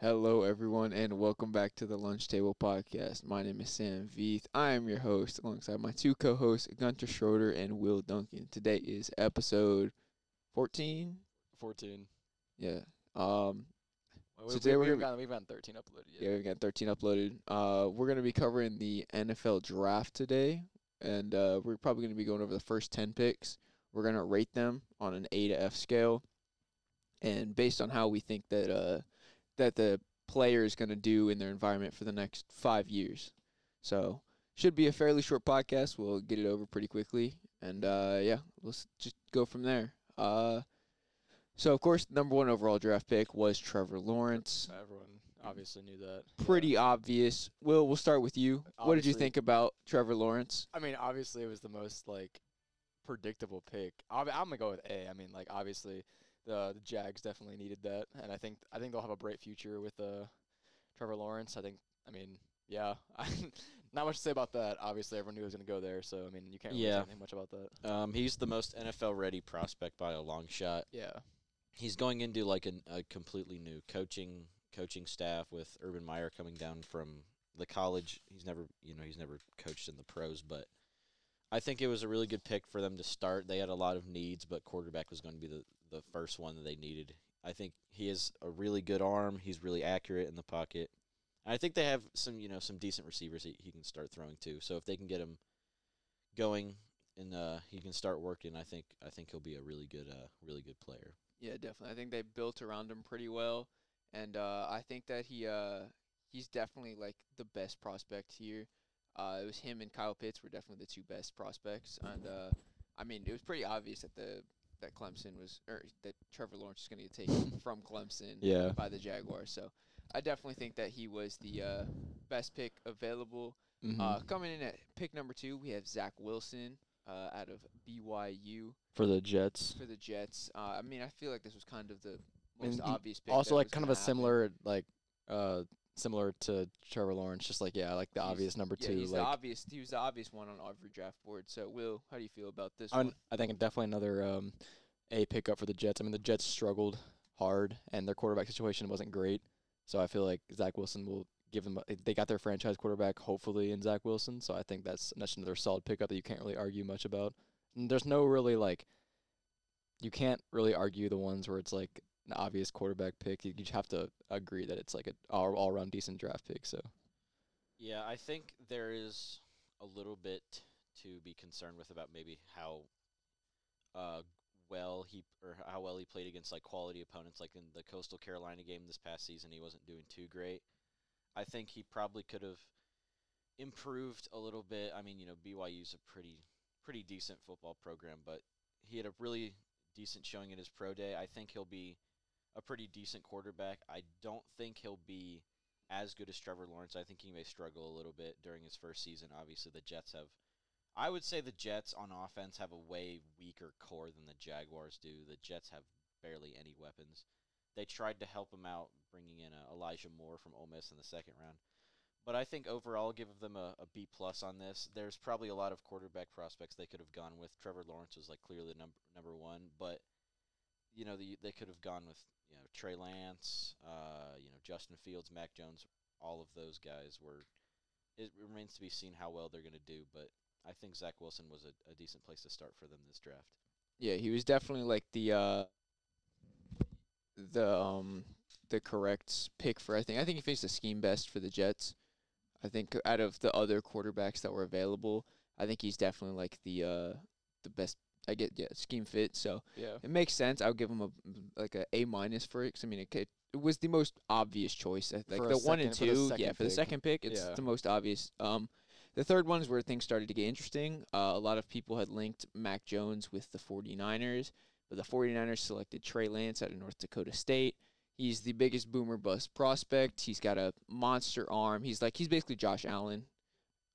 Hello, everyone, and welcome back to the Lunch Table Podcast. My name is Sam Veith. I am your host, alongside my two co-hosts, Gunter Schroeder and Will Duncan. Today is episode fourteen. 14. Yeah. Um. Well, So today we, we're we've, gonna- gotten, we've gotten 13 uploaded. Yeah, Yeah. we got 13 uploaded. Uh, we're gonna be covering the NFL draft today, and uh, we're probably gonna be going over the first 10 picks. We're gonna rate them on an A to F scale, and based on how we think that uh that the player is gonna do in their environment for the next five years. So should be a fairly short podcast. We'll get it over pretty quickly, and uh, yeah, let's just go from there. Uh. So of course, number one overall draft pick was Trevor Lawrence Everyone obviously knew that. pretty obvious. Will, we'll start with you. what did you think about Trevor Lawrence? I mean, obviously, it was the most, like, predictable pick. I'm going to go with A. I mean, like, obviously, the, the Jags definitely needed that. And I think I think they'll have a bright future with uh, Trevor Lawrence. I think, I mean, yeah. Not much to say about that. Obviously, everyone knew he was going to go there. So, I mean, you can't really Yeah. say anything much about that. Um, he's the most NFL ready prospect by a long shot. Yeah. He's going into like an, a completely new coaching coaching staff with Urban Meyer coming down from the college. He's never, you know, he's never coached in the pros, but I think it was a really good pick for them to start. They had a lot of needs, but quarterback was going to be the the first one that they needed. I think he has a really good arm. He's really accurate in the pocket. And I think they have some, you know, some decent receivers he, he can start throwing to. So if they can get him going and uh, he can start working, I think I think he'll be a really good, uh, really good player. Yeah, definitely. I think they built around him pretty well, and uh, I think that he uh, he's definitely like the best prospect here. Uh, it was him and Kyle Pitts were definitely the two best prospects, and uh, I mean it was pretty obvious that the that Clemson was or that Trevor Lawrence is going to get taken from Clemson Yeah. by the Jaguars. So I definitely think that he was the uh, best pick available. Mm-hmm. Uh, coming in at pick number two, we have Zach Wilson uh, out of BYU for the Jets. for the Jets. Uh, I mean, I feel like this was kind of the I mean, most obvious pick. also like kind of a happen. similar like uh similar to Trevor Lawrence, just like yeah, like the He's- obvious number Yeah, two. he's the like obvious. He was the obvious one on every draft board. So, Will, how do you feel about this one? I think definitely another um a pickup for the Jets. I mean the Jets struggled hard and their quarterback situation wasn't great. So I feel like Zach Wilson will give them. A, they got their franchise quarterback hopefully in Zach Wilson. So I think that's that's another solid pickup that you can't really argue much about. And there's no really like. You can't really argue the ones where it's like an obvious quarterback pick. You, just have to agree that it's like an all all around decent draft pick. So Yeah, I think there is a little bit to be concerned with about maybe how uh, well he or how well he played against like quality opponents. Like in the Coastal Carolina game this past season, he wasn't doing too great. I think he probably could have improved a little bit. I mean, you know, BYU's a pretty pretty decent football program, but he had a really decent showing in his pro day. I think he'll be a pretty decent quarterback. I don't think he'll be as good as Trevor Lawrence. I think he may struggle a little bit during his first season. Obviously, the Jets have. I would say the Jets on offense have a way weaker core than the Jaguars do. The Jets have barely any weapons. They tried to help him out, bringing in uh, Elijah Moore from Ole Miss in the second round. But I think overall, give them a, a B plus on this. There's probably a lot of quarterback prospects they could have gone with. Trevor Lawrence was like clearly number number one, but you know the, they could have gone with you know Trey Lance, uh, you know Justin Fields, Mac Jones. All of those guys were. It remains to be seen how well they're going to do, but I think Zach Wilson was a, a decent place to start for them this draft. Yeah, he was definitely like the uh, the um the correct pick for. I think. I think he faced the scheme best for the Jets. I think out of the other quarterbacks that were available, I think he's definitely like the uh the best. I get yeah scheme fit. So yeah, It makes sense. I'll give him a like a A minus for it. 'cause, I mean, it, it was the most obvious choice. I- Like For the one and two, for the yeah, for the pick. second pick, it's Yeah. the most obvious. Um, the third one is where things started to get interesting. Uh, a lot of people had linked Mac Jones with the 49ers, but the 49ers selected Trey Lance out of North Dakota State. He's the biggest boomer bust prospect. He's got a monster arm. He's like he's basically Josh Allen,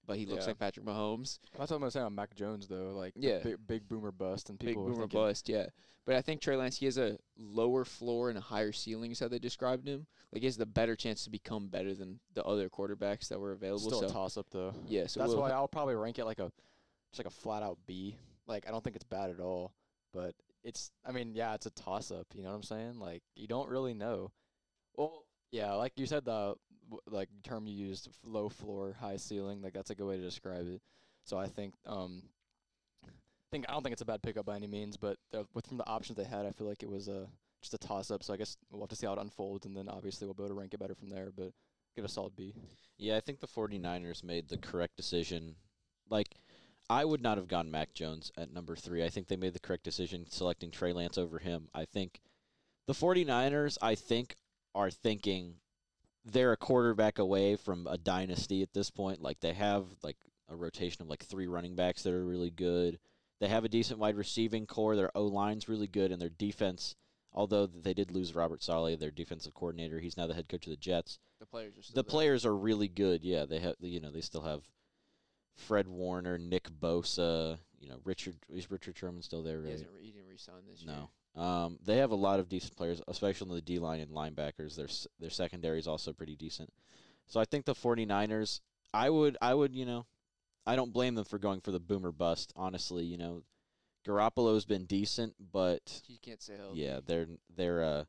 but he looks Yeah. like Patrick Mahomes. that's what I'm gonna say on Mac Jones though. Like Yeah. big, big boomer bust and people were boomer thinking, bust, yeah. But I think Trey Lance, he has a lower floor and a higher ceiling, is how they described him. Like he has the better chance to become better than the other quarterbacks that were available. Still so a toss up though. yeah, so That's we'll- why I'll probably rank it like a just like a flat out B. Like I don't think it's bad at all, but it's I mean, yeah, it's a toss up, you know what I'm saying? Like you don't really know. Well, Yeah, like you said, the w- like term you used, low floor, high ceiling. Like that's a good way to describe it. So I think, um, think I don't think it's a bad pickup by any means, but with from the options they had, I feel like it was a just a toss up. So I guess we'll have to see how it unfolds, and then obviously we'll be able to rank it better from there. But give a solid B. Yeah, I think the 49ers made the correct decision. Like, I would not have gone Mac Jones at number three. I think they made the correct decision selecting Trey Lance over him. I think the 49ers, I think, are thinking they're a quarterback away from a dynasty at this point. Like, they have, like, a rotation of, like, three running backs that are really good. They have a decent wide receiving core. Their O line's really good, and their defense, although they did lose Robert Saleh, their defensive coordinator, he's now the head coach of the Jets The players are still the there. players are really good. Yeah, they have you know they still have Fred Warner, Nick Bosa, you know Richard is Richard Sherman still there, He, hasn't re- he didn't resign this year. No. Um, they have a lot of decent players, especially on the D line and linebackers. Their their secondary is also pretty decent. So I think the 49ers, I would I would, you know, I don't blame them for going for the boomer bust, honestly, you know. Garoppolo's been decent, but He can't say healthy. yeah, they're they're uh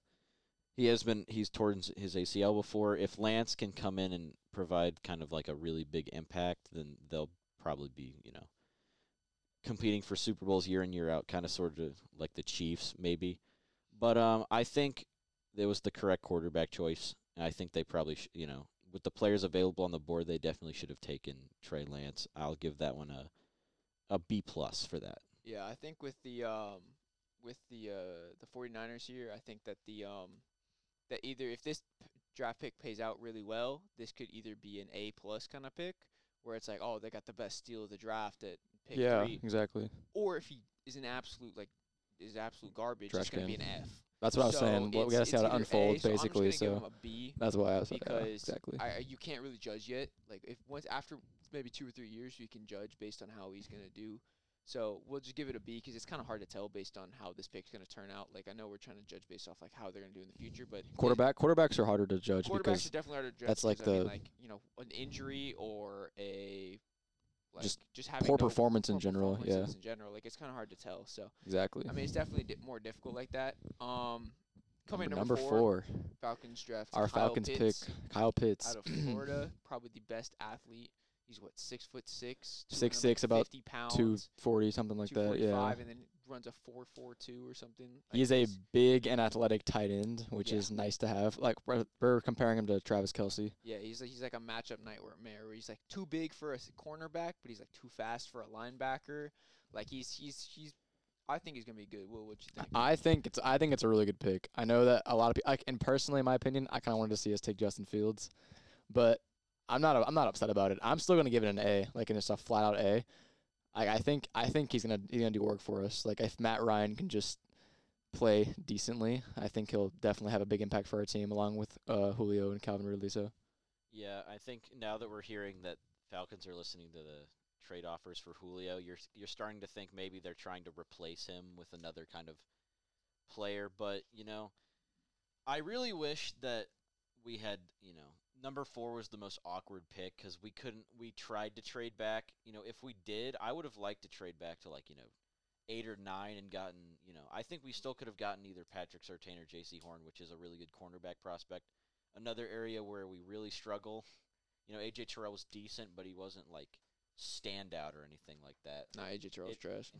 he has been he's towards his ACL before. If Lance can come in and provide kind of like a really big impact, then they'll probably be, you know, competing for Super Bowls year in year out, kind of sort of like the Chiefs maybe. But um I think it was the correct quarterback choice. I think they probably sh- you know, with the players available on the board, they definitely should have taken Trey Lance. I'll give that one a a B plus for that. Yeah, I think with the um with the uh the 49ers here, I think that the um that either if this p- draft pick pays out really well, this could either be an A plus kind of pick where it's like, oh, they got the best steal of the draft at pick yeah, three, exactly. or if he is an absolute like is absolute garbage, Trash it's gonna be an. F. That's what I was saying. Well, we gotta see how it unfolds, so basically. So him a B that's why I was yeah, because exactly. I, you can't really judge yet. Like if once after maybe two or three years, you can judge based on how he's gonna do. So we'll just give it a B because it's kind of hard to tell based on how this pick's gonna turn out. Like I know we're trying to judge based off like how they're gonna do in the future, but Quarterback quarterbacks are harder to judge quarterbacks because are definitely hard to judge. that's like because, I mean, the- like you know an injury or a like Just just having poor no performance in general. Yeah, in general. Like it's kind of hard to tell. So exactly. I mean, it's definitely di- more difficult like that. Um, coming number, number, four, Falcons draft our Kyle Falcons Pitts pick Kyle Pitts. out of Florida, probably the best athlete. He's what six foot six, 6'6", 200, like, about 50 pounds, Two forty, something like that. Yeah, and then runs a four four two or something. He's a big and athletic tight end, which Yeah. is nice to have. Like we're, we're comparing him to Travis Kelce. yeah. He's like, he's like a matchup nightmare where he's like too big for a cornerback, but he's like too fast for a linebacker. Like he's he's he's. I think he's gonna be good. Will, what you think? I think it's I think it's a really good pick. I know that a lot of people, like, and personally, in my opinion, I kind of wanted to see us take Justin Fields, but I'm not I'm not upset about it. I'm still gonna give it an A, like in just a flat out A. I I think I think he's gonna he's gonna do work for us. Like if Matt Ryan can just play decently, I think he'll definitely have a big impact for our team, along with uh, Julio and Calvin Ridley. So Yeah, I think now that we're hearing that Falcons are listening to the trade offers for Julio, you're you're starting to think maybe they're trying to replace him with another kind of player. But you know, I really wish that we had you know number four was the most awkward pick because we couldn't. We tried to trade back. You know, if we did, I would have liked to trade back to like you know eight or nine and gotten you know I think we still could have gotten either Patrick Surtain or Jaycee Horn, which is a really good cornerback prospect. Another area where we really struggle, you know, AJ Terrell was decent, but he wasn't like standout or anything like that. nah, AJ Terrell's It- trash.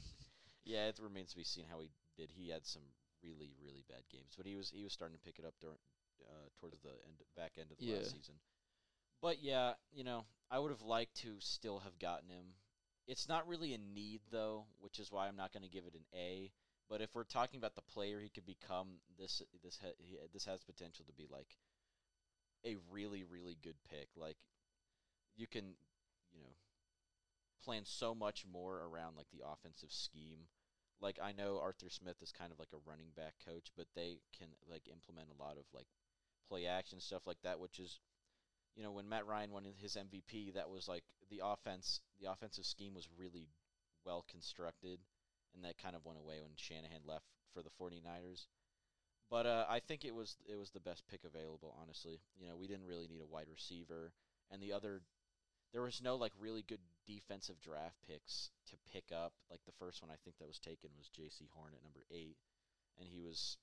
yeah, it remains to be seen how he did. He had some really really bad games, but he was he was starting to pick it up during uh, towards the end back end of the Yeah. last season. But yeah, you know, I would have liked to still have gotten him. It's not really a need though, which is why I'm not going to give it an A. But if we're talking about the player he could become, this this ha- he, this has potential to be like a really really good pick. Like you can, you know, plan so much more around like the offensive scheme. Like I know Arthur Smith is kind of like a running back coach, but they can like implement a lot of like play action stuff like that, which is you know, when Matt Ryan won his MVP, that was like the offense the offensive scheme was really well constructed and that kind of went away when Shanahan left for the 49ers. But uh, I think it was it was the best pick available, honestly. You know, we didn't really need a wide receiver and the other there was no like really good defensive draft picks to pick up. Like the first one I think that was taken was Jaycee Horn at number eight, and he was,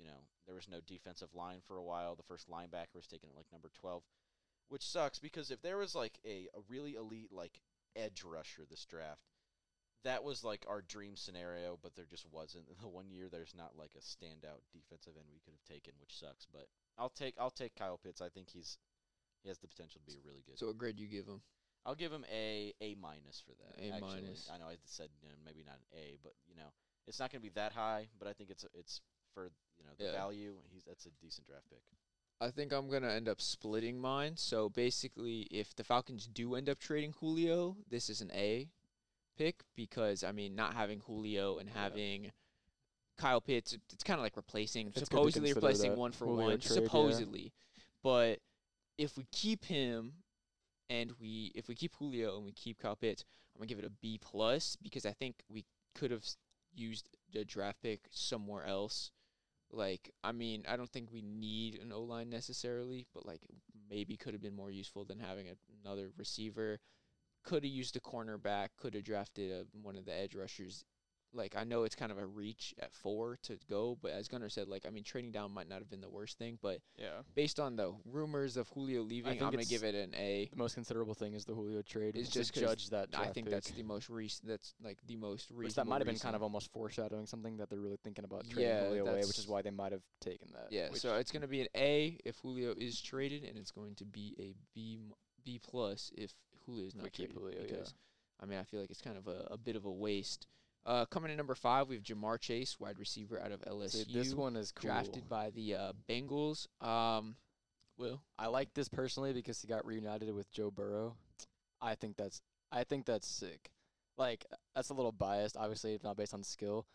you know, there was no defensive line for a while. The first linebacker was taken at like number 12, which sucks because if there was like a, a really elite like edge rusher this draft, that was like our dream scenario, but there just wasn't. The one year there's not like a standout defensive end we could have taken, which sucks. But I'll take I'll take Kyle Pitts. I think he's he has the potential to be really good. So what grade do you give him? I'll give him a A minus for that. A minus. I know I said you know, maybe not an A, but you know it's not going to be that high. But I think it's it's for you know the Yeah. value. He's that's a decent draft pick. I think I'm gonna end up splitting mine. So basically, if the Falcons do end up trading Julio, this is an A pick because I mean, not having Julio and Yeah. having Kyle Pitts, it's kind of like replacing, It's good to supposedly replacing one for Julio one, trade, yeah. supposedly. But if we keep him and we if we keep Julio and we keep Kyle Pitts, I'm gonna give it a B plus because I think we could have used the draft pick somewhere else. Like, I mean, I don't think we need an O line necessarily, but like maybe could have been more useful than having a, another receiver. Could have used a cornerback. Could have drafted a, one of the edge rushers. Like, I know it's kind of a reach at four to go, but as Gunter said, like, I mean, trading down might not have been the worst thing, but Yeah. based on the rumors of Julio leaving, think I'm gonna give it an A. The most considerable thing is the Julio trade. It's It's just judge that. I think pick. that's the most recent. That's like the most reasonable. that might have been kind of almost foreshadowing something that they're really thinking about trading Yeah, Julio away, which is why they might have taken that. Yeah, so it's going to be an A if Julio is traded, and it's going to be a B B plus if Julio is we not keep traded. Julio, yeah. because I mean, I feel like it's kind of a, a bit of a waste. Uh, coming in number five, we have Ja'Marr Chase, wide receiver out of LSU, See, this one is cool. drafted by the uh, Bengals. Um, Will, I like this personally because he got reunited with Joe Burrow. I think that's I think that's sick. Like that's a little biased, obviously, it's not based on skill.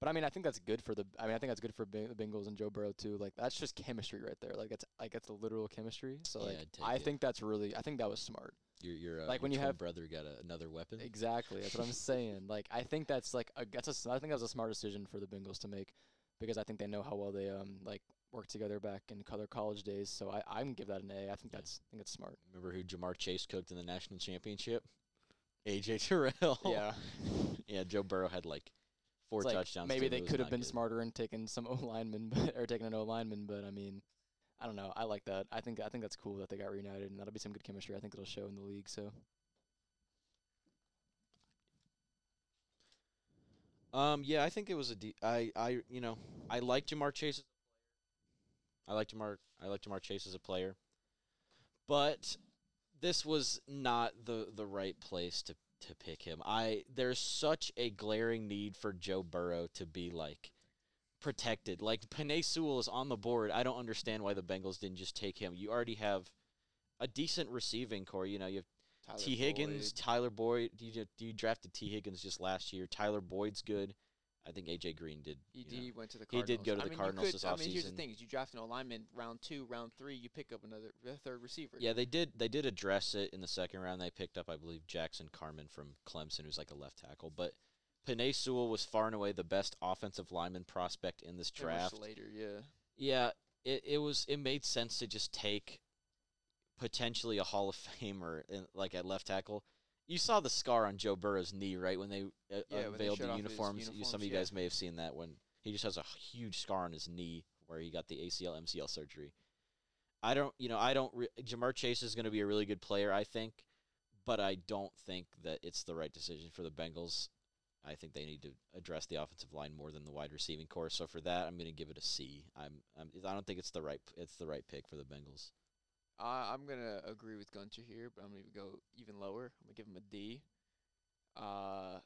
But I mean, I think that's good for the. I mean, I think that's good for Beng- the Bengals and Joe Burrow too. Like that's just chemistry right there. Like it's like it's the literal chemistry. So Yeah, like I'd I it. think that's really. I think that was smart. Your your uh, Like, your when you twin have- brother got a, another weapon. Exactly. That's what I'm saying. Like I think that's like a, that's a s- I think that was a smart decision for the Bengals to make because I think they know how well they um like worked together back in co- their college days. So I I can give that an A. I think Yeah. that's I think it's smart. Remember who Ja'Marr Chase cooked in the national championship? AJ Terrell. Yeah. yeah. Joe Burrow had like four It's like, touchdowns. Maybe they could have been good. smarter and taken some O lineman, but or taken an O lineman. But I mean, I don't know. I like that. I think I think that's cool that they got reunited, and that'll be some good chemistry. I think it'll show in the league. So Um, yeah, I think it was a de- I I you know I like Ja'Marr Chase. I like Ja'Marr. I like Ja'Marr Chase as a player, but this was not the the right place to to pick him. I there's such a glaring need for Joe Burrow to be like protected. Like Penei Sewell is on the board. I don't understand why the Bengals didn't just take him. You already have a decent receiving core. You know, you have Tyler Tee Higgins, Boyd. Tyler Boyd. You, you drafted Tee Higgins just last year. Tyler Boyd's good. I think AJ Green did. He, you know. he went to the He did go to I the mean, Cardinals could, this I mean, here's the thing: is you draft an alignment round two, round three, you pick up another third receiver. Yeah, they did. They did address it in the second round. They picked up, I believe, Jackson Carman from Clemson, who's like a left tackle. But Penei Sewell was far and away the best offensive lineman prospect in this draft. Later, yeah. Yeah, it it was it made sense to just take potentially a Hall of Famer in, like at left tackle. You saw the scar on Joe Burrow's knee, right, when they uh, Yeah, when they unveiled the his uniforms. You- Some of you yeah. guys may have seen that when he just has a huge scar on his knee where he got the ACL MCL surgery. I don't, you know, I don't. Re- Ja'Marr Chase is going to be a really good player, I think, but I don't think that it's the right decision for the Bengals. I think they need to address the offensive line more than the wide receiving core. So for that, I'm going to give it a C. I'm, I'm I don't think it's the right it's the right pick for the Bengals. I I'm gonna agree with Gunter here, but I'm gonna go even lower. I'm gonna give him a D. Uh,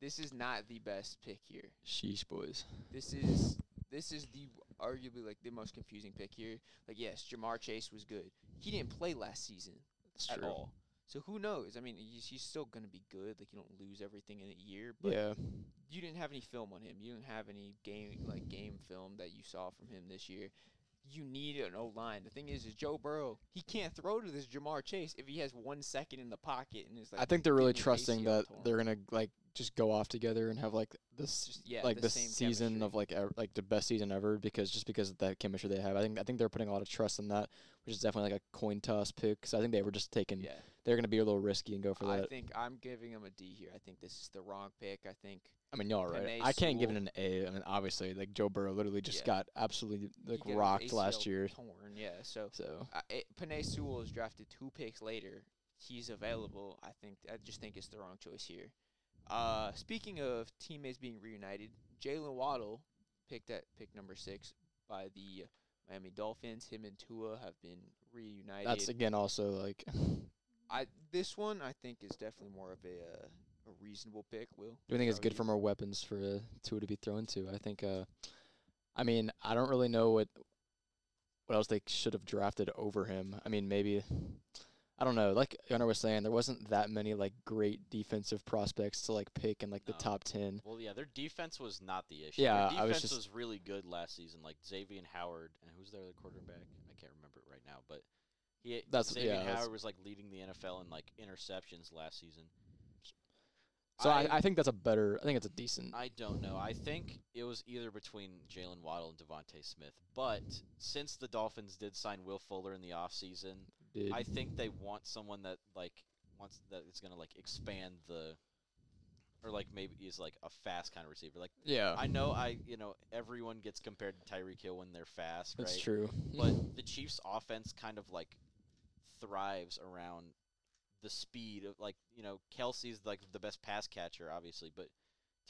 this is not the best pick here. sheesh, boys. This is this is the arguably like the most confusing pick here. Like yes, Ja'Marr Chase was good. He didn't play last season It's at true. all. So who knows? I mean, he's, he's still gonna be good. Like you don't lose everything in a year, but Yeah. you didn't have any film on him. You didn't have any game like game film that you saw from him this year. You need an O line. The thing is, is Joe Burrow. He can't throw to this Ja'Marr Chase if he has one second in the pocket and is like. I think they're really trusting that torn. they're gonna like just go off together and have like this Just- yeah, like the this same season chemistry. of like ev- like the best season ever because just because of that chemistry they have. I think I think they're putting a lot of trust in that, which is definitely like a coin toss pick. 'cause I think they were just taking Yeah, they're going to be a little risky and go for I that. I think I'm giving him a D here. I think this is the wrong pick. I think I mean, y'all right. I can't give it an A. I mean, obviously, like Joe Burrow literally just Yeah. got absolutely like rocked last year. Torn, yeah. So So uh, it, Penei Sewell is drafted two picks later. He's available. I think I just think it's the wrong choice here. Uh, speaking of teammates being reunited, Jaylen Waddle picked at pick number six by the Miami Dolphins. Him and Tua have been reunited. that's again also like I this one I think is definitely more of a uh, a reasonable pick. Will Do you think it's good for more weapons for uh, Tua to be thrown to? I think. Uh, I mean, I don't really know what what else they should have drafted over him. I mean, maybe I don't know. Like Gunter was saying, there wasn't that many like great defensive prospects to like pick in like the top ten. Well, yeah, their defense was not the issue. Yeah, their I was defense just- really good last season. Like Xavien Howard, and who's their other quarterback? I can't remember it right now, but he That's- Xavien yeah, Howard was like leading the NFL in like interceptions last season. So I, I think that's a better. I think it's a decent. I don't know. I think it was either between Jaylen Waddle and DeVonta Smith. But since the Dolphins did sign Will Fuller in the offseason, Did. I think they want someone that like wants that is going to like expand the or like maybe is like a fast kind of receiver. Like yeah, I know I you know everyone gets compared to Tyreek Hill when they're fast, that's right? true. But the Chiefs offense kind of like thrives around the speed of like you know Kelce's like the best pass catcher obviously, but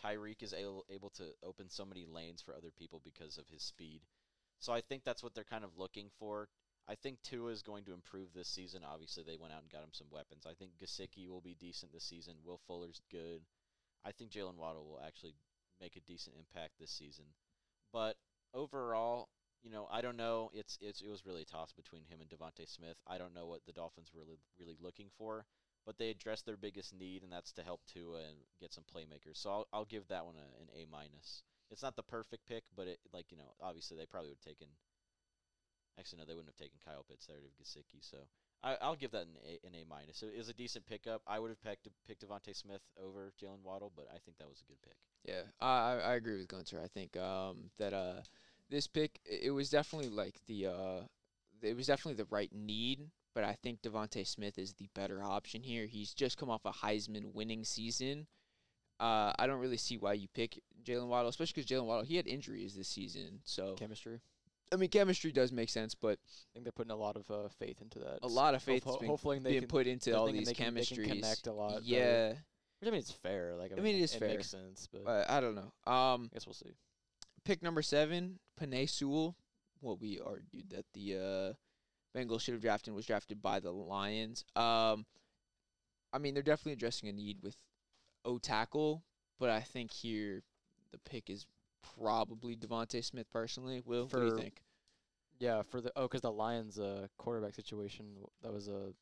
Tyreek is able able to open so many lanes for other people because of his speed. So I think that's what they're kind of looking for. I think Tua is going to improve this season. Obviously, they went out and got him some weapons. I think Gesicki will be decent this season. Will Fuller's good. I think Jaylen Waddle will actually make a decent impact this season. But overall, you know, I don't know. It's it's it was really a toss between him and DeVonta Smith. I don't know what the Dolphins were really really looking for, but they addressed their biggest need, and that's to help Tua and get some playmakers. So I'll I'll give that one a, an A minus. It's not the perfect pick, but it like you know obviously they probably would have taken. Actually, no, they wouldn't have taken Kyle Pitts there to Gesicki. So I, I'll give that an A an A minus. So it was a decent pickup. I would have picked picked DeVonta Smith over Jaylen Waddle, but I think that was a good pick. Yeah, I I I agree with Gunter. I think um that uh this pick it was definitely like the uh it was definitely the right need, but I think DeVonta Smith is the better option here. He's just come off a Heisman winning season. Uh, I don't really see why you pick Jaylen Waddle, especially because Jaylen Waddle he had injuries this season. So chemistry. I mean, chemistry does make sense, but I think they're putting a lot of uh, faith into that. a lot of faith being, hopefully they being can, put into all these they can, connect a lot. better. yeah, Which I mean, it's fair. Like I, I mean, it is it fair. makes sense, but I but I don't know. Um, guess we'll see. Pick number seven, Penei Sewell. What we argued that the uh, Bengals should have drafted was drafted by the Lions. Um, I mean, they're definitely addressing a need with O tackle, but I think here the pick is probably DeVonta Smith. Personally, Will, what do you think? Yeah, for the oh, because the Lions' uh, quarterback situation that was a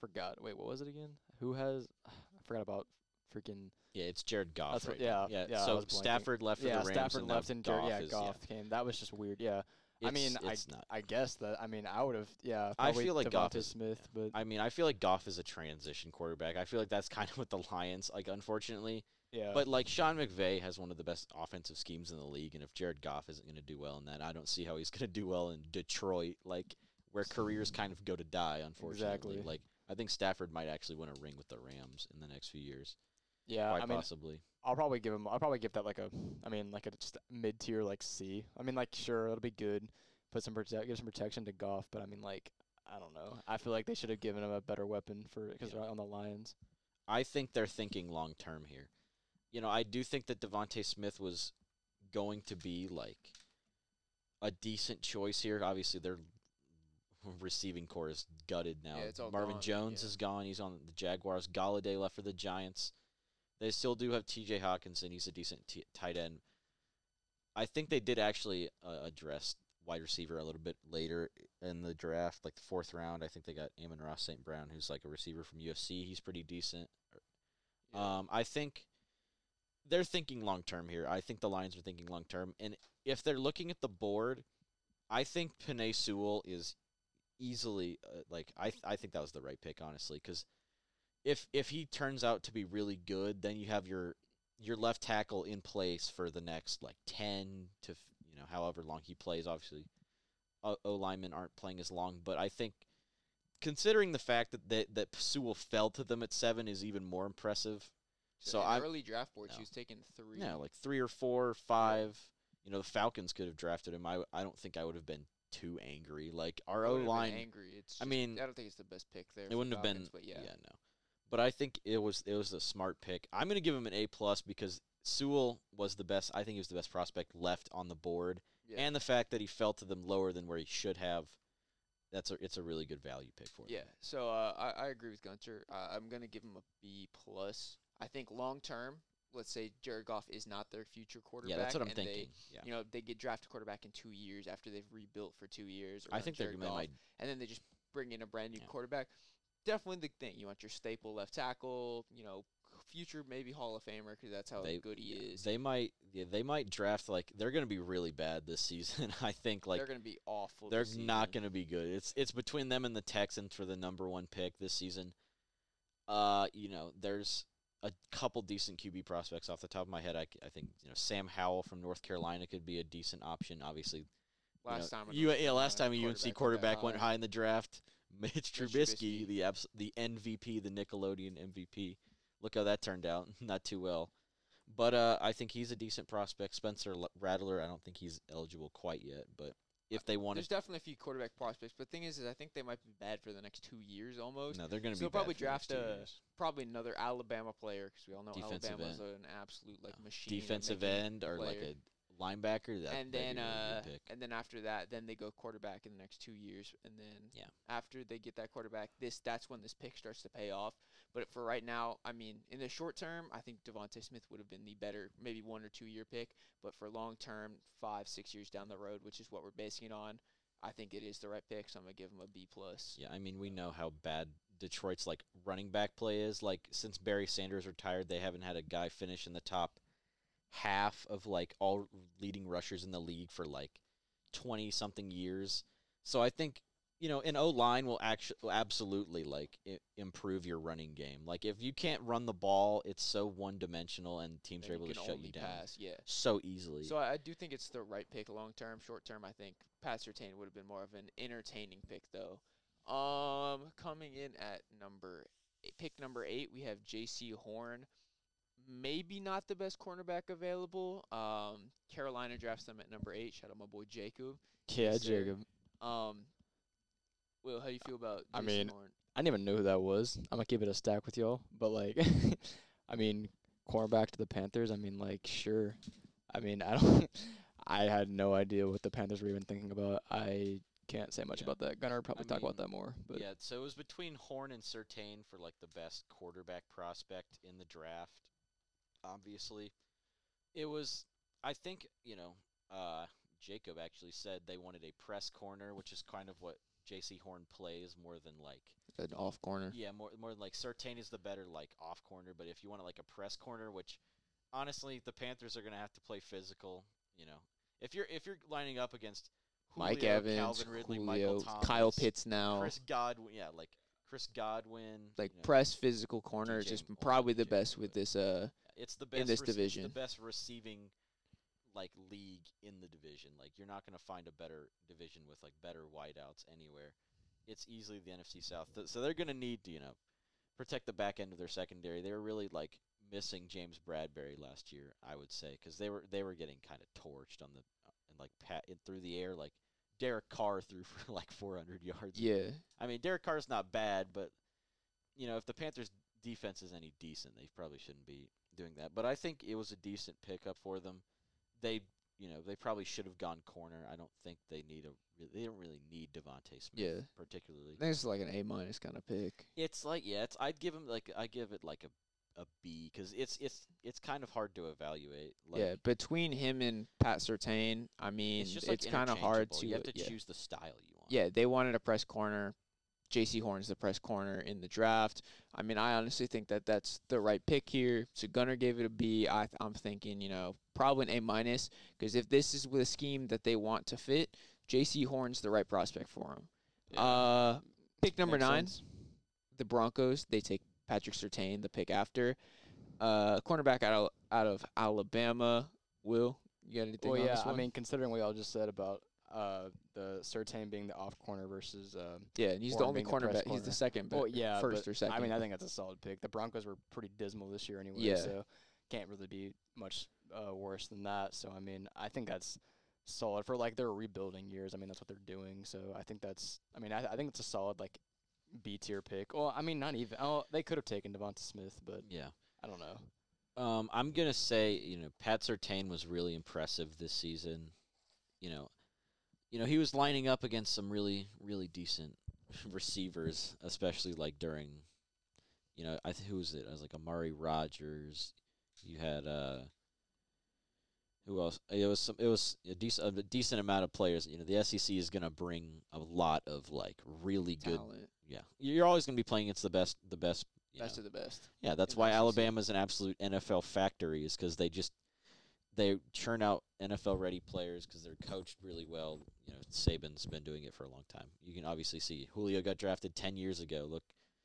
forgot. Wait, what was it again? Who has? I forgot about freaking. Yeah, it's Jared Goff. Right yeah, now. yeah, so. Stafford left for yeah, the Rams. Stafford and left and Goff yeah, is, Goff came. That was just weird. Yeah, I It's- mean, I not. I guess that. I mean, I would have. Yeah, I feel like Goff is- Smith, but I mean, I feel like Goff is a transition quarterback. I feel like that's kind of what the Lions like, unfortunately. yeah, But like Sean McVay has one of the best offensive schemes in the league, and if Jared Goff isn't going to do well in that, I don't see how he's going to do well in Detroit, like where careers kind of go to die. Unfortunately, Exactly. like I think Stafford might actually win a ring with the Rams in the next few years, yeah. quite I mean, possibly. I'll probably give him. I'll probably give that like a. I mean, like a just mid tier like C. I mean, like sure, it'll be good. Put some prote- give some protection to Goff, but I mean, like I don't know. I feel like they should have given him a better weapon for because Yeah. they're on the Lions. I think they're thinking long term here. You know, I do think that DeVonta Smith was going to be like a decent choice here. Obviously, their receiving core is gutted now. Yeah, it's all Marvin gone, Jones yeah. is gone. He's on the Jaguars. Golladay left for the Giants. They still do have T.J. Hockenson. He's a decent t- tight end. I think they did actually uh, address wide receiver a little bit later in the draft, like the fourth round. I think they got Amon-Ra St. Brown, who's like a receiver from USC. He's pretty decent. Um, I think they're thinking long term here. I think the Lions are thinking long term, and if they're looking at the board, I think Penei Sewell is easily uh, like I th- I think that was the right pick honestly because if if he turns out to be really good, then you have your your left tackle in place for the next like ten to you know however long he plays. Obviously, O, o linemen aren't playing as long, but I think considering the fact that that, that Sewell fell to them at seven is even more impressive. So in I early draft board, no. she was taking three. yeah, like three or four, or five. You know, the Falcons could have drafted him. I I don't think I would have been too angry. Like our o line Angry. It's I mean, I don't think it's the best pick there. it wouldn't have been. Falcons, But yeah, no. But I think it was it was a smart pick. I'm gonna give him an A plus because Sewell was the best. I think he was the best prospect left on the board, yeah. and the fact that he fell to them lower than where he should have. That's a it's a really good value pick for him. Yeah, so uh, I, I agree with Gunter. Uh, I'm gonna give him a B plus. I think long term, let's say Jared Goff is not their future quarterback. Yeah, that's what I'm and thinking. They, yeah, You know, they get drafted quarterback in two years after they've rebuilt for two years. I think they're gonna and then they just bring in a brand new Yeah. quarterback. Definitely the thing. You want your staple left tackle. You know, future maybe Hall of Famer because that's how They- good he is. They might yeah, they might draft like they're going to be really bad this season. I think like they're gonna be awful. they're not going to be good. It's it's between them and the Texans for the number 1 pick this season. Uh, you know, there's a couple decent QB prospects off the top of my head. I, I think, you know, Sam Howell from North Carolina could be a decent option. Obviously, you Last know, time. you, yeah, last time a UNC quarterback went high. high in the draft. Mitch Trubisky, Trubisky. the abs- the MVP, the Nickelodeon MVP. Look how that turned out. Not too well. But uh, I think he's a decent prospect. Spencer Rattler, I don't think he's eligible quite yet. But if they wanted, There's definitely a few quarterback prospects, but the thing is, is I think they might be bad for the next two years almost. no, they're going to So be they'll probably bad for the next draft a. Probably another Alabama player because we all know Defensive Alabama's end. an absolute like machine. defensive end or like player. a linebacker. That, and then uh, pick. and then after that, then they go quarterback in the next two years, and then Yeah. after they get that quarterback, this that's when this pick starts to pay off. But for right now, I mean, in the short term, I think DeVonta Smith would have been the better, maybe one or two year pick. But for long term, five six years down the road, which is what we're basing it on, I think it is the right pick. So I'm gonna give him a B plus. Yeah, I mean we know how bad Detroit's like running back play is. Like since Barry Sanders retired, they haven't had a guy finish in the top half of like all leading rushers in the league for like twenty something years. So I think you know an O line will actually absolutely like I- improve your running game. Like if you can't run the ball, it's so one dimensional, and teams Then are able to shut you down yeah. so easily. So I, I do think it's the right pick long term. Short term, I think Pat Surtain would have been more of an entertaining pick though. Um, coming in at number eight, pick number eight, we have Jaycee Horn. Maybe not the best cornerback available. Um, Carolina drafts them at number eight. Shout out my boy Jacob. Yeah. Jacob. Um, Will, how do you feel about? I mean, Horn? I didn't even know who that was. I'm gonna keep it a stack with y'all, but like, I mean, cornerback to the Panthers. I mean, like, sure. I mean, I don't. I had no idea what the Panthers were even thinking about. I can't say much Yeah. about that. Gunter probably I talk about that more. But yeah, so it was between Horn and Surtain for like the best quarterback prospect in the draft. Obviously, it was. I think you know. Uh, Jacob actually said they wanted a press corner, which is kind of what Jaycee Horn plays more than like. An off corner. Yeah, more more than like Surtain is the better like off corner, but if you want like a press corner, which honestly the Panthers are gonna have to play physical. You know, if you're if you're lining up against Mike Evans, Calvin Ridley, Julio, Michael Thomas, Kyle Pitts now. Chris Godwin, yeah, like Chris Godwin, like you know, press physical corner is just probably the DJ best with this. Uh, it's the best in this rece- division. The best receiving like league in the division. Like you're not gonna find a better division with like better wideouts anywhere. It's easily the NFC South. Th- So they're gonna need to you know protect the back end of their secondary. They were really like missing James Bradberry last year, I would say, because they were they were getting kind of torched on the uh, and like pat it through the air like. Derek Carr threw for like 400 yards. yeah, I mean, Derek Carr's not bad, but you know, if the Panthers' defense is any decent, they probably shouldn't be doing that. But I think it was a decent pickup for them. They, you know, they probably should have gone corner. I don't think they need a. They don't really need DeVonta Smith, Yeah. particularly. I think it's like an A minus kind of pick. It's like yeah, it's I'd give him like I give it like a a B because it's it's it's kind of hard to evaluate. Like, yeah, between him and Pat Surtain, I mean, it's it's, kind of hard to. You have to yeah. choose the style you want. yeah, they wanted a press corner. Jaycee Horn's the press corner in the draft. I mean, I honestly think that that's the right pick here. So Gunter gave it a B. I I'm thinking, you know, probably an A minus because if this is with a scheme that they want to fit, Jaycee Horn's the right prospect for him. Yeah. Uh, pick number Makes nine, sense. the Broncos. They take Patrick Surtain, the pick after. Uh, cornerback out of, out of Alabama. Will you got anything Well, yeah. this I mean, considering what y'all just said about uh, the Surtain being the off corner versus. Uh, Yeah, and he's the Warren only the press cornerback. He's the second, well, yeah, first or second. I mean, I think that's a solid pick. The Broncos were pretty dismal this year anyway, Yeah. so can't really be much uh, worse than that. So I mean, I think that's solid for like their rebuilding years. I mean, that's what they're doing. So I think that's. I mean, I, I think it's a solid like B tier pick. Well, I mean, not even. Oh, they could have taken DeVonta Smith, but Yeah. I don't know. Um, I'm gonna say, you know, Pat Surtain was really impressive this season. You know, you know he was lining up against some really, really decent receivers, especially like during, you know, I th- who was it? I was like Amari Rogers. You had uh, who else? It was some. It was a decent, a decent amount of players. You know, the SEC is gonna bring a lot of like really good. Yeah, you're always gonna be playing against the best, the best. Best know, of the best. yeah, that's why SEC. Alabama's an absolute NFL factory is because they just they churn out NFL ready players because they're coached really well. You know, Saban's been doing it for a long time. You can obviously see Julio got drafted ten years ago. Look,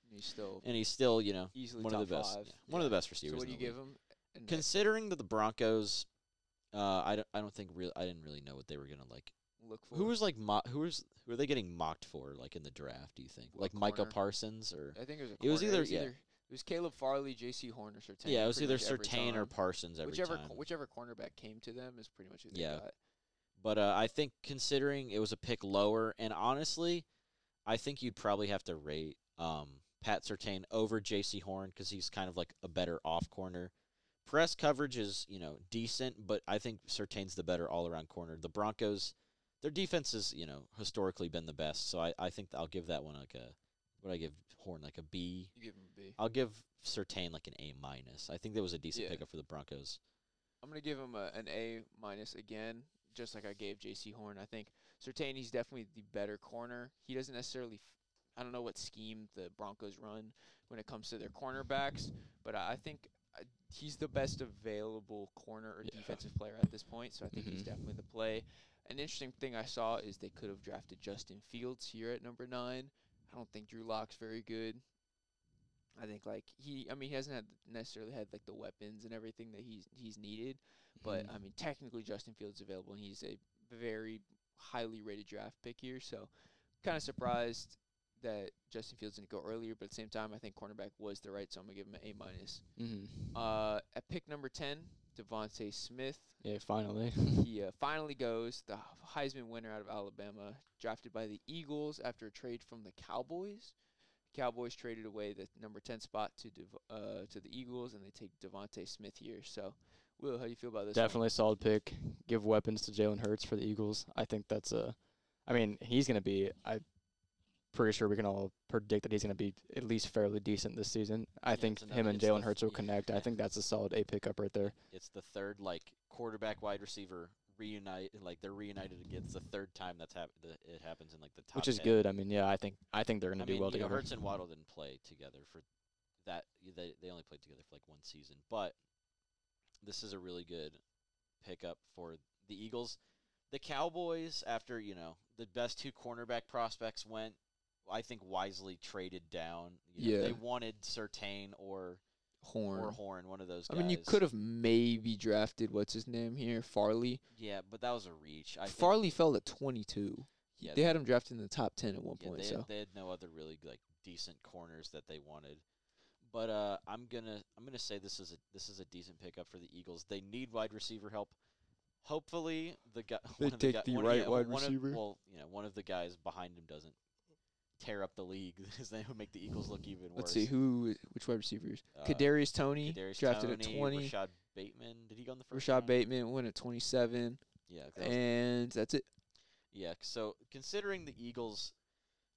He's still and he's still you know easily one of the best, five. yeah, one of the best receivers. So what do you give him? Considering that the Broncos, uh, I don't I don't think real I didn't really know what they were gonna like. look for Who was like mo- who was who are they getting mocked for like in the draft? Do you think What, like Micah? Parsons or I think it was. A It was corner. either- yeah. It was Caleb Farley, Jaycee Horn, or Surtain. yeah, it was either Surtain or. Parsons every whichever time. whichever cornerback came to them is pretty much who they Yeah. got. But uh, I think considering it was a pick lower, and honestly, I think you'd probably have to rate um, Pat Surtain over J.C. Horn because he's kind of like a better off corner. Press coverage is you know decent, but I think Surtain's the better all around corner. The Broncos, their defense has you know historically been the best, so I, I think I'll give that one like a what I give Horn like a B. You give him a B. I'll give Surtain like an A minus. I think that was a decent Yeah. pickup for the Broncos. I'm gonna give him a, an A minus again, just like I gave Jaycee Horn. I think Surtain he's definitely the better corner. He doesn't necessarily. F- I don't know what scheme the Broncos run when it comes to their cornerbacks, but I I think uh, he's the best available corner or Yeah. defensive player at this point. So I think he's Mhm. definitely the play. An interesting thing I saw is they could have drafted Justin Fields here at number nine. I don't think Drew Lock's very good. I think like he, I mean, he hasn't had necessarily had like the weapons and everything that he's he's needed. But Mhm. I mean, technically Justin Fields is available, and he's a very highly rated draft pick here. So, kind of surprised that Justin Fields didn't go earlier. But at the same time, I think cornerback was the right, so I'm gonna give him an A minus. Mhm. Uh, at pick number ten, DeVonta Smith. yeah, finally. He uh, finally goes the Heisman winner out of Alabama, drafted by the Eagles after a trade from the Cowboys. Cowboys traded away the number ten spot to Dev- uh to the Eagles, and they take DeVonta Smith here. So, Will, how do you feel about this? Definitely a solid pick. Give weapons to Jalen Hurts for the Eagles. I think that's a. I mean, he's going to be. I'm pretty sure we can all predict that he's going to be at least fairly decent this season. I Yeah, think it's him and Jalen Hurts will yeah, connect. I think that's a solid A pickup right there. It's the third like quarterback wide receiver reunite like they're reunited again. It's the third time that's hap- that it happens in like the top. which is 10. good. I mean, yeah, I think I think they're going to do mean, well you know, together. Hurts and Waddle didn't play together for that. They they only played together for like one season, but this is a really good pickup for the Eagles. The Cowboys, after you know the best two cornerback prospects went, I think wisely traded down. You know, Yeah. they wanted Surtain or Horn. or Horn, one of those. I mean, you could have maybe drafted what's his name here, Farley. Yeah, but that was a reach. I think- Farley fell at 22. yeah, they had him drafted in the top 10 at one Yeah, point. they, so had, they had no other really like decent corners that they wanted. But uh, I'm gonna I'm gonna say this is a this is a decent pickup for the Eagles. They need wide receiver help. Hopefully the guy They one of take guy- the right yeah, wide receiver? Of, well, you know, one of the guys behind him doesn't tear up the league. Because they would make the Eagles look even worse. let's see who, which wide receivers? Uh, Kadarius Toney Kadarius drafted Toney, at 20. Rashod Bateman. Did he go in the first? Rashod round? Bateman went at 27, Yeah. that and that's it. Yeah, so considering the Eagles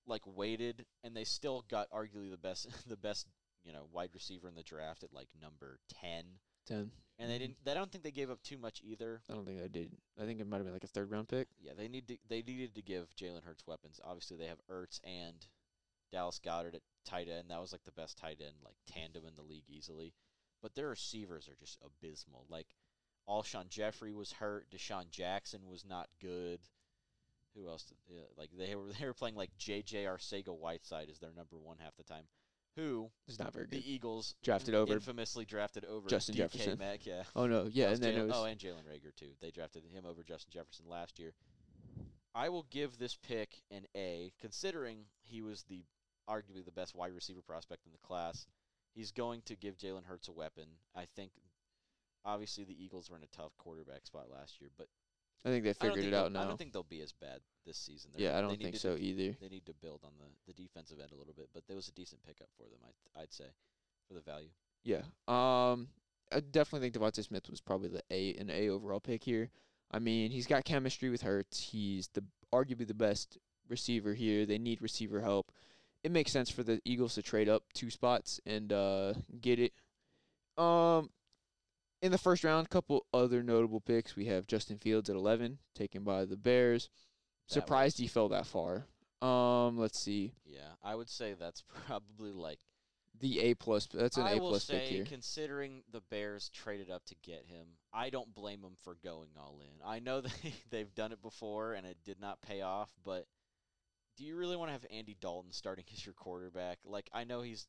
like waited and they still got arguably the best the best, you know, wide receiver in the draft at like number 10 10. And they mm-hmm. didn't they don't think they gave up too much either. I don't think they did. I think it might have been like a third round pick. Yeah, they need to they needed to give Jalen Hurts weapons. Obviously they have Ertz and Dallas Goedert at tight end. That was like the best tight end like tandem in the league easily. But their receivers are just abysmal. Like all Alshon Jeffery was hurt, DeSean Jackson was not good. Who else? Did, yeah, like they were they were playing like J.J. Arcega Whiteside is their number one half the time. Who It's not very good. the. Eagles Drafted over. infamously drafted over Justin DK Jefferson. Mack, yeah. Oh no, yeah, and then Jalen- it was oh, and Jalen Reagor too. They drafted him over Justin Jefferson last year. I will give this pick an A, considering he was the arguably the best wide receiver prospect in the class. He's going to give Jalen Hurts a weapon. I think, obviously, the Eagles were in a tough quarterback spot last year, but I think they figured think it out now. I don't think they'll be as bad this season. They're- yeah, I don't think so either. They need to build on the, the defensive end a little bit, but there was a decent pickup for them. I I'd say for the value. Yeah. Um, I definitely think DeVonta Smith was probably the A an A overall pick here. I mean, he's got chemistry with Hurts. He's the arguably the best receiver here. They need receiver help. It makes sense for the Eagles to trade up two spots and uh, get it. Um, in the first round, a couple other notable picks. We have Justin Fields at 11, taken by the Bears. That Surprised was- he fell that far. Um, let's see. Yeah, I would say that's probably like The A plus. That's an I A plus say, pick here. considering the Bears traded up to get him, I don't blame them for going all in. I know they they've done it before and it did not pay off, but do you really want to have Andy Dalton starting as your quarterback? Like I know he's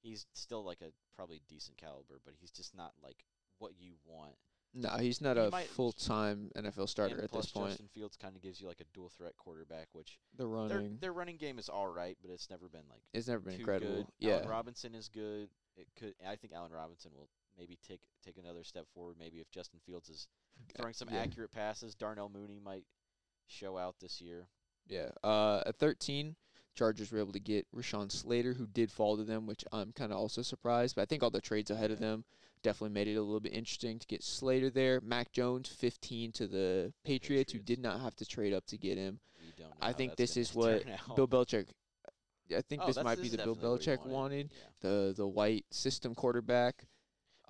he's still like a probably decent caliber, but he's just not like what you want. No, he's not He a full time NFL starter at this point. Justin Fields kind of gives you like a dual threat quarterback, which The their running, their running game is all right, but it's never been like it's never been too incredible. good. Yeah, Allen Robinson is good. It could. I think Allen Robinson will maybe take take another step forward. Maybe if Justin Fields is throwing some yeah. accurate passes, Darnell Mooney might show out this year. yeah. Uh, at 13, Chargers were able to get Rashawn Slater, who did fall to them, which I'm kind of also surprised. But I think all the trades ahead of them definitely made it a little bit interesting to get Slater there. Mac Jones, 15 to the Patriots, who did not have to trade up to get him. I think this is what. Bill Belichick. I think Oh, this might be the Bill definitely what he Belichick wanted. Yeah. the the white system quarterback.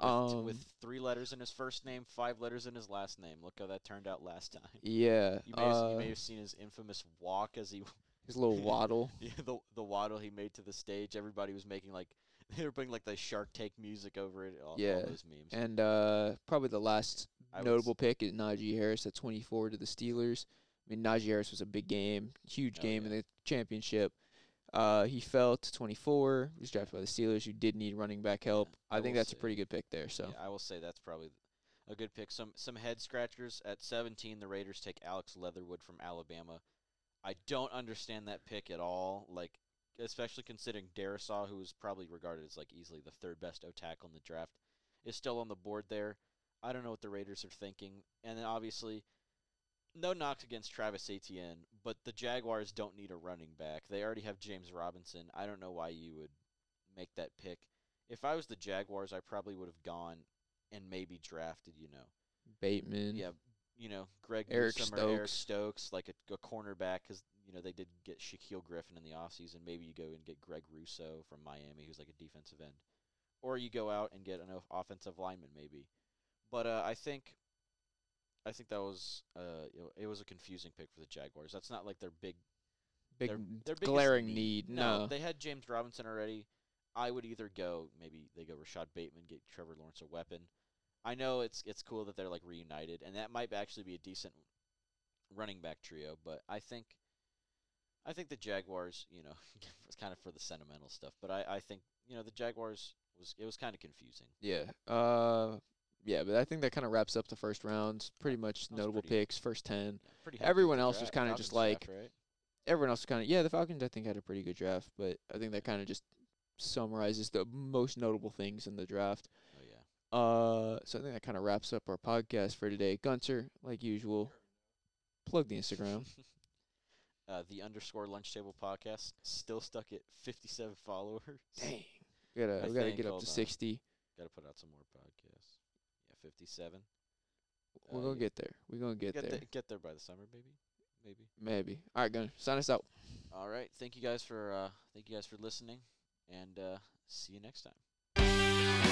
With, Um, with three letters in his first name, five letters in his last name. Look how that turned out last time. yeah, You may, have, uh, you may have seen his infamous walk as he his little waddle. yeah, the the waddle he made to the stage. Everybody was making like they were putting like the Shark Tank music over it. All, Yeah, all those memes. And uh, probably the last I notable pick is Najee Harris at 24 to the Steelers. I mean, Najee Harris was a big game, huge Oh, game in the championship. Uh, he fell to 24. He was drafted by the Steelers, who did need running back help. I I think that's a pretty good pick there. So Yeah, I will say that's probably a good pick. Some some head scratchers at 17. The Raiders take Alex Leatherwood from Alabama. I don't understand that pick at all. Like, especially considering Darrisaw, who was probably regarded as like easily the third best O tackle in the draft, is still on the board there. I don't know what the Raiders are thinking. And then obviously, no knocks against Travis Etienne, but the Jaguars don't need a running back. They already have James Robinson. I don't know why you would make that pick. If I was the Jaguars, I probably would have gone and maybe drafted, you know, Bateman. yeah, you know, Greg Eric Newsome or Eric Stokes. Stokes, like a, a cornerback, because you know they did get Shaquill Griffin in the offseason. Maybe you go and get Greg Rousseau from Miami, who's like a defensive end, or you go out and get an offensive lineman, maybe. But uh, I think, I think that was uh, it was a confusing pick for the Jaguars. That's not like their big Big their, their glaring need. No, No. they had James Robinson already. I would either go maybe they go Rashod Bateman, get Trevor Lawrence a weapon. I know it's it's cool that they're like reunited, and that might actually be a decent running back trio. But I think, I think the Jaguars, you know, it's kind of for the sentimental stuff. But I I think you know the Jaguars was it was kind of confusing. Yeah. Uh, yeah, but I think that kind of wraps up the first round. Pretty much notable pretty- picks, first 10. Yeah, pretty Everyone else was kinda just like draft, right? Everyone else kind of, yeah, the Falcons, I think, had a pretty good draft, but I think that kind of just summarizes the most notable things in the draft. Oh yeah. Uh, so I think that kind of wraps up our podcast for today. Gunter, like usual, plug the Instagram. Uh, the underscore lunch table podcast still stuck at 57 followers. Dang. We gotta, I we gotta think, get up hold to on. 60. Got to put out some more podcasts. Yeah, 57. We're Uh, gonna yeah. get there. We're gonna get, get there. the- get there by the summer, maybe. Maybe. Maybe. All right, Gunter, sign us out. All right. Thank you guys for uh, thank you guys for listening, and uh, see you next time.